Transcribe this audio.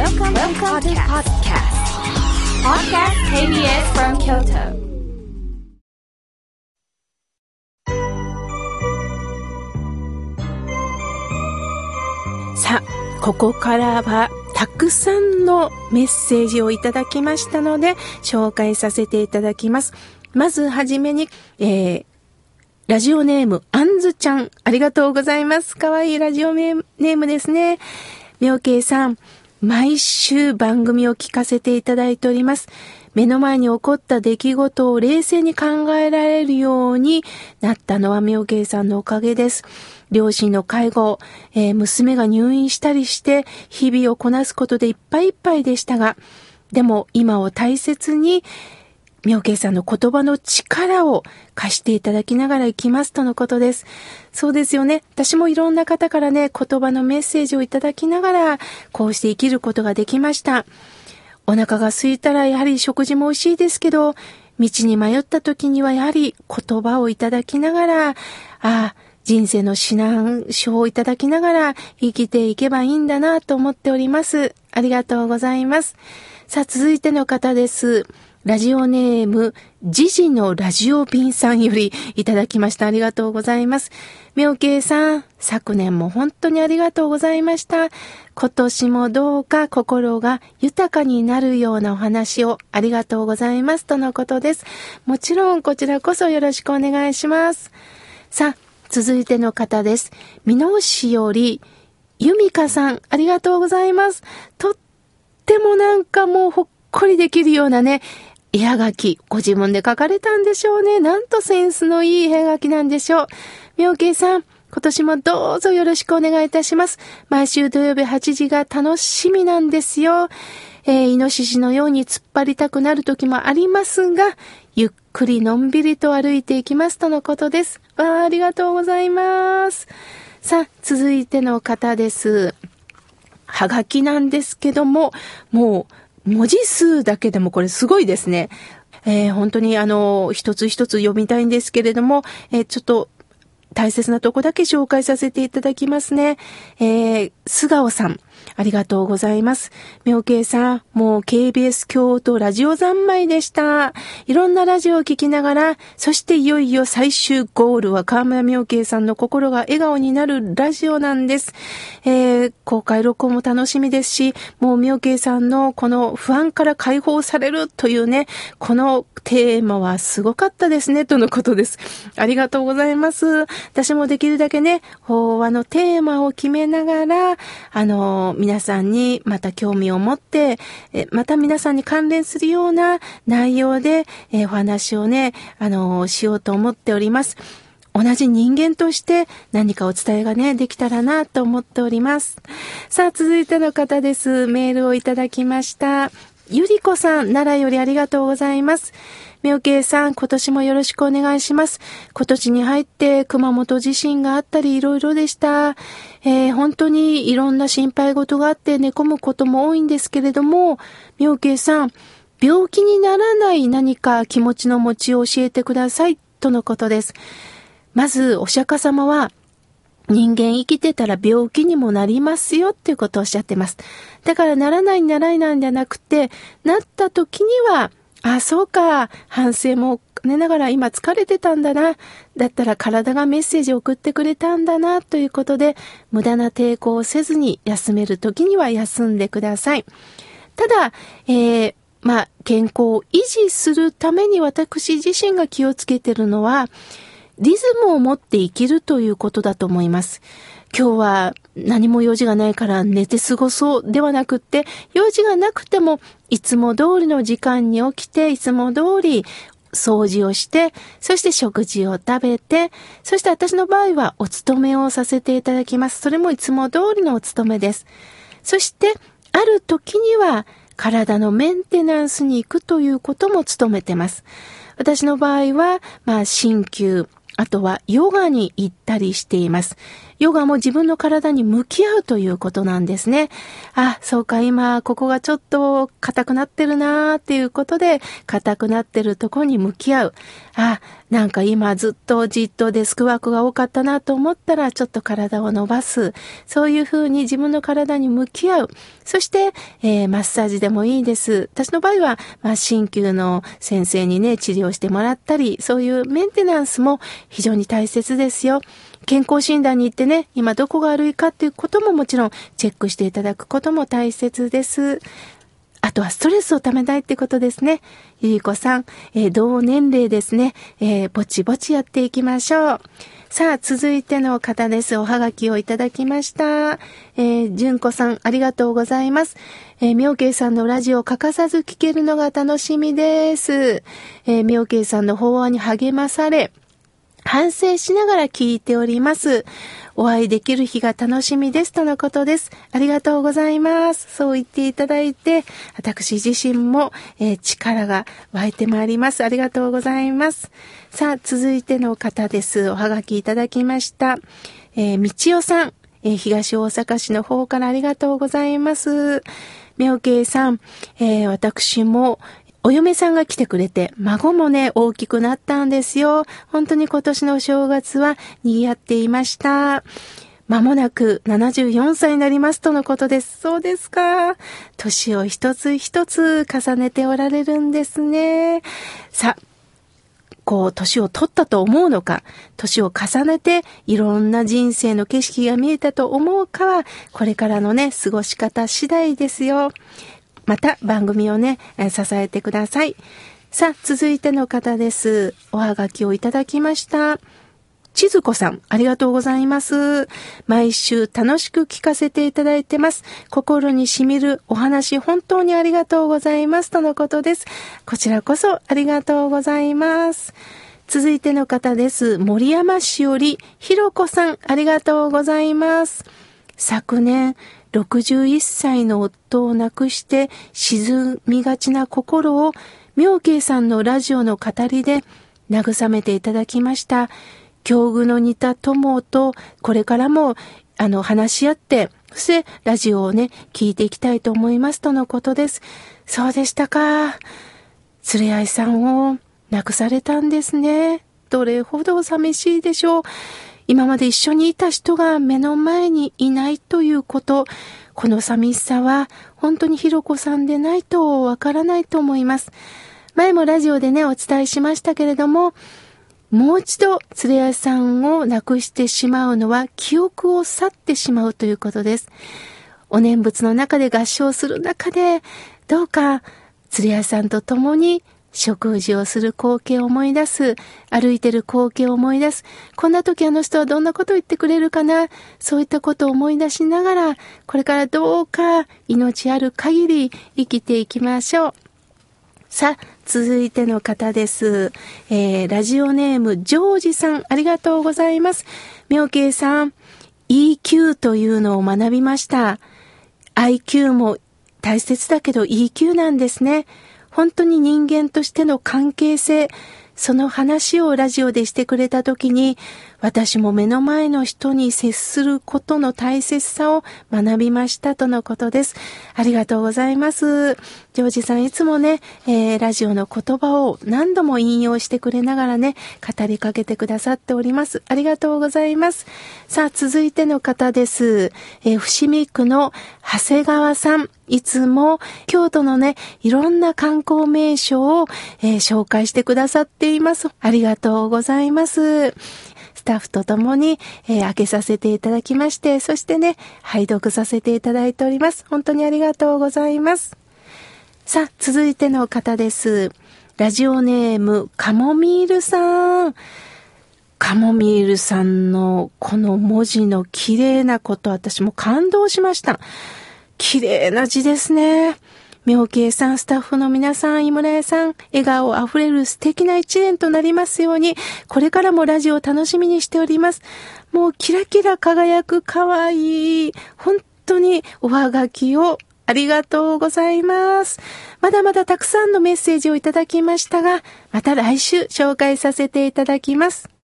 Welcome, Welcome to podcast. Podcast KBS from Kyoto. さあ、ここからはたくさんのメッセージをいただきましたので、紹介させていただきます。まずはじめに、えー、ラジオネーム、あんずちゃん、ありがとうございます。かわいいラジオネームですね。みょうけいさん、毎週番組を聞かせていただいております。目の前に起こった出来事を冷静に考えられるようになったのは妙慶さんのおかげです。両親の介護、えー、娘が入院したりして日々をこなすことでいっぱいいっぱいでしたが、でも今を大切に妙慶さんの言葉の力を貸していただきながら行きますとのことです。そうですよね。私もいろんな方からね、言葉のメッセージをいただきながら、こうして生きることができました。お腹が空いたらやはり食事も美味しいですけど、道に迷った時にはやはり言葉をいただきながら、ああ、人生の指南書をいただきながら生きていけばいいんだなと思っております。ありがとうございます。さあ、続いての方です。ラジオネーム、ジジのラジオ便さんよりいただきました。ありがとうございます。妙慶さん、昨年も本当にありがとうございました。今年もどうか心が豊かになるようなお話をありがとうございます。とのことです。もちろんこちらこそよろしくお願いします。さあ、続いての方です。美濃市より、ゆみかさん、ありがとうございます。とってもなんかもうほっこりできるようなね、絵はがき、ご自分で書かれたんでしょうね。なんとセンスのいい絵はがきなんでしょう。妙慶さん、今年もどうぞよろしくお願いいたします。毎週土曜日8時が楽しみなんですよ。えー、イノシシのように突っ張りたくなる時もありますが、ゆっくりのんびりと歩いていきますとのことです。わあ、ありがとうございます。さあ、続いての方です。はがきなんですけども、もう、文字数だけでもこれすごいですね。えー、本当にあの、一つ一つ読みたいんですけれども、えー、ちょっと大切なとこだけ紹介させていただきますね。えー、菅尾さん。ありがとうございます。妙慶さん、もう KBS 京都ラジオ三昧でした。いろんなラジオを聞きながら、そしていよいよ最終ゴールは河村妙慶さんの心が笑顔になるラジオなんです。えー、公開録音も楽しみですし、もう妙慶さんのこの不安から解放されるというね、このテーマはすごかったですね、とのことです。ありがとうございます。私もできるだけね、法話のテーマを決めながら、あの、皆さんにまた興味を持って、また皆さんに関連するような内容で、えお話をね、あの、しようと思っております。同じ人間として何かお伝えがね、できたらなと思っております。さあ、続いての方です。メールをいただきました。ゆりこさん、奈良よりありがとうございます。みょうけいさん、今年もよろしくお願いします。今年に入って熊本地震があったりいろいろでした。えー、本当にいろんな心配事があって寝込むことも多いんですけれども、みょうけいさん、病気にならない何か気持ちの持ちを教えてください、とのことです。まず、お釈迦様は、人間生きてたら病気にもなりますよっていうことをおっしゃってます。だからならないならないなんじゃなくて、なった時には、あ、そうか、反省も寝ながら今疲れてたんだな。だったら体がメッセージを送ってくれたんだな、ということで、無駄な抵抗をせずに休める時には休んでください。ただ、えー、まあ、健康を維持するために私自身が気をつけてるのは、リズムを持って生きるということだと思います。今日は何も用事がないから寝て過ごそうではなくって、用事がなくてもいつも通りの時間に起きて、いつも通り掃除をして、そして食事を食べて、そして私の場合はお勤めをさせていただきます。それもいつも通りのお勤めです。そして、ある時には体のメンテナンスに行くということも務めてます。私の場合は、まあ、鍼灸、あとはヨガに行ったりしています。ヨガも自分の体に向き合うということなんですね。あ、そうか、今、ここがちょっと硬くなってるなーっていうことで、硬くなってるとこに向き合う。あ、なんか今ずっとじっとデスクワークが多かったなと思ったら、ちょっと体を伸ばす。そういうふうに自分の体に向き合う。そして、えー、マッサージでもいいです。私の場合は、まあ、鍼灸の先生にね、治療してもらったり、そういうメンテナンスも非常に大切ですよ。健康診断に行ってね、今どこが悪いかっていうことももちろんチェックしていただくことも大切です。あとはストレスをためないってことですね。ゆりこさん、えー、同年齢ですね、えー、ぼちぼちやっていきましょう。さあ、続いての方です。おはがきをいただきました。えー、じゅんこさん、ありがとうございます。えー、みょうけいさんのラジオを欠かさず聞けるのが楽しみです。えー、みょうけいさんの法案に励まされ、反省しながら聞いております。お会いできる日が楽しみですとのことです。ありがとうございます。そう言っていただいて、私自身も、えー、力が湧いてまいります。ありがとうございます。さあ、続いての方です。おはがきいただきました。えー、みちおさん、えー、東大阪市の方からありがとうございます。みょうけいさん、えー、私も、お嫁さんが来てくれて、孫もね、大きくなったんですよ。本当に今年のお正月は賑わっていました。まもなく74歳になりますとのことです。そうですか。年を一つ一つ重ねておられるんですね。さあ、こう、年を取ったと思うのか、年を重ねていろんな人生の景色が見えたと思うかは、これからのね、過ごし方次第ですよ。また番組をね、支えてください。さあ、続いての方です。おはがきをいただきました。ちずこさん、ありがとうございます。毎週楽しく聞かせていただいてます。心にしみるお話、本当にありがとうございます。とのことです。こちらこそありがとうございます。続いての方です。森山市よりひろこさん、ありがとうございます。昨年、61歳の夫を亡くして沈みがちな心を妙慶さんのラジオの語りで慰めていただきました。境遇の似た友とこれからもあの話し合って、そしてラジオをね、聞いていきたいと思いますとのことです。そうでしたか。連れ合いさんを亡くされたんですね。どれほど寂しいでしょう。今まで一緒にいた人が目の前にいないということ、この寂しさは本当にひろこさんでないとわからないと思います。前もラジオでね、お伝えしましたけれども、もう一度連れ合いさんを亡くしてしまうのは記憶を去ってしまうということです。お念仏の中で合唱する中で、どうか連れ合いさんと共に食事をする光景を思い出す。歩いてる光景を思い出す。こんな時あの人はどんなことを言ってくれるかな？そういったことを思い出しながら、これからどうか命ある限り生きていきましょう。さあ、続いての方です。えー、ラジオネーム、ジョージさん、ありがとうございます。妙慶さん、EQ というのを学びました。IQ も大切だけど EQ なんですね。本当に人間としての関係性、その話をラジオでしてくれた時に、私も目の前の人に接することの大切さを学びましたとのことです。ありがとうございます。ジョージさんいつもね、えー、ラジオの言葉を何度も引用してくれながらね、語りかけてくださっております。ありがとうございます。さあ、続いての方です。えー、伏見区の長谷川さん。いつも京都のね、いろんな観光名所を、えー、紹介してくださっています。ありがとうございます。スタッフと共に、えー、開けさせていただきまして、そしてね、拝読させていただいております。本当にありがとうございます。さあ、続いての方です。ラジオネーム、カモミールさん。カモミールさんのこの文字の綺麗なこと、私も感動しました。綺麗な字ですね。妙慶さん、スタッフの皆さん、井村屋さん、笑顔あふれる素敵な一年となりますように、これからもラジオを楽しみにしております。もうキラキラ輝く可愛い、本当におはがきをありがとうございます。まだまだたくさんのメッセージをいただきましたが、また来週紹介させていただきます。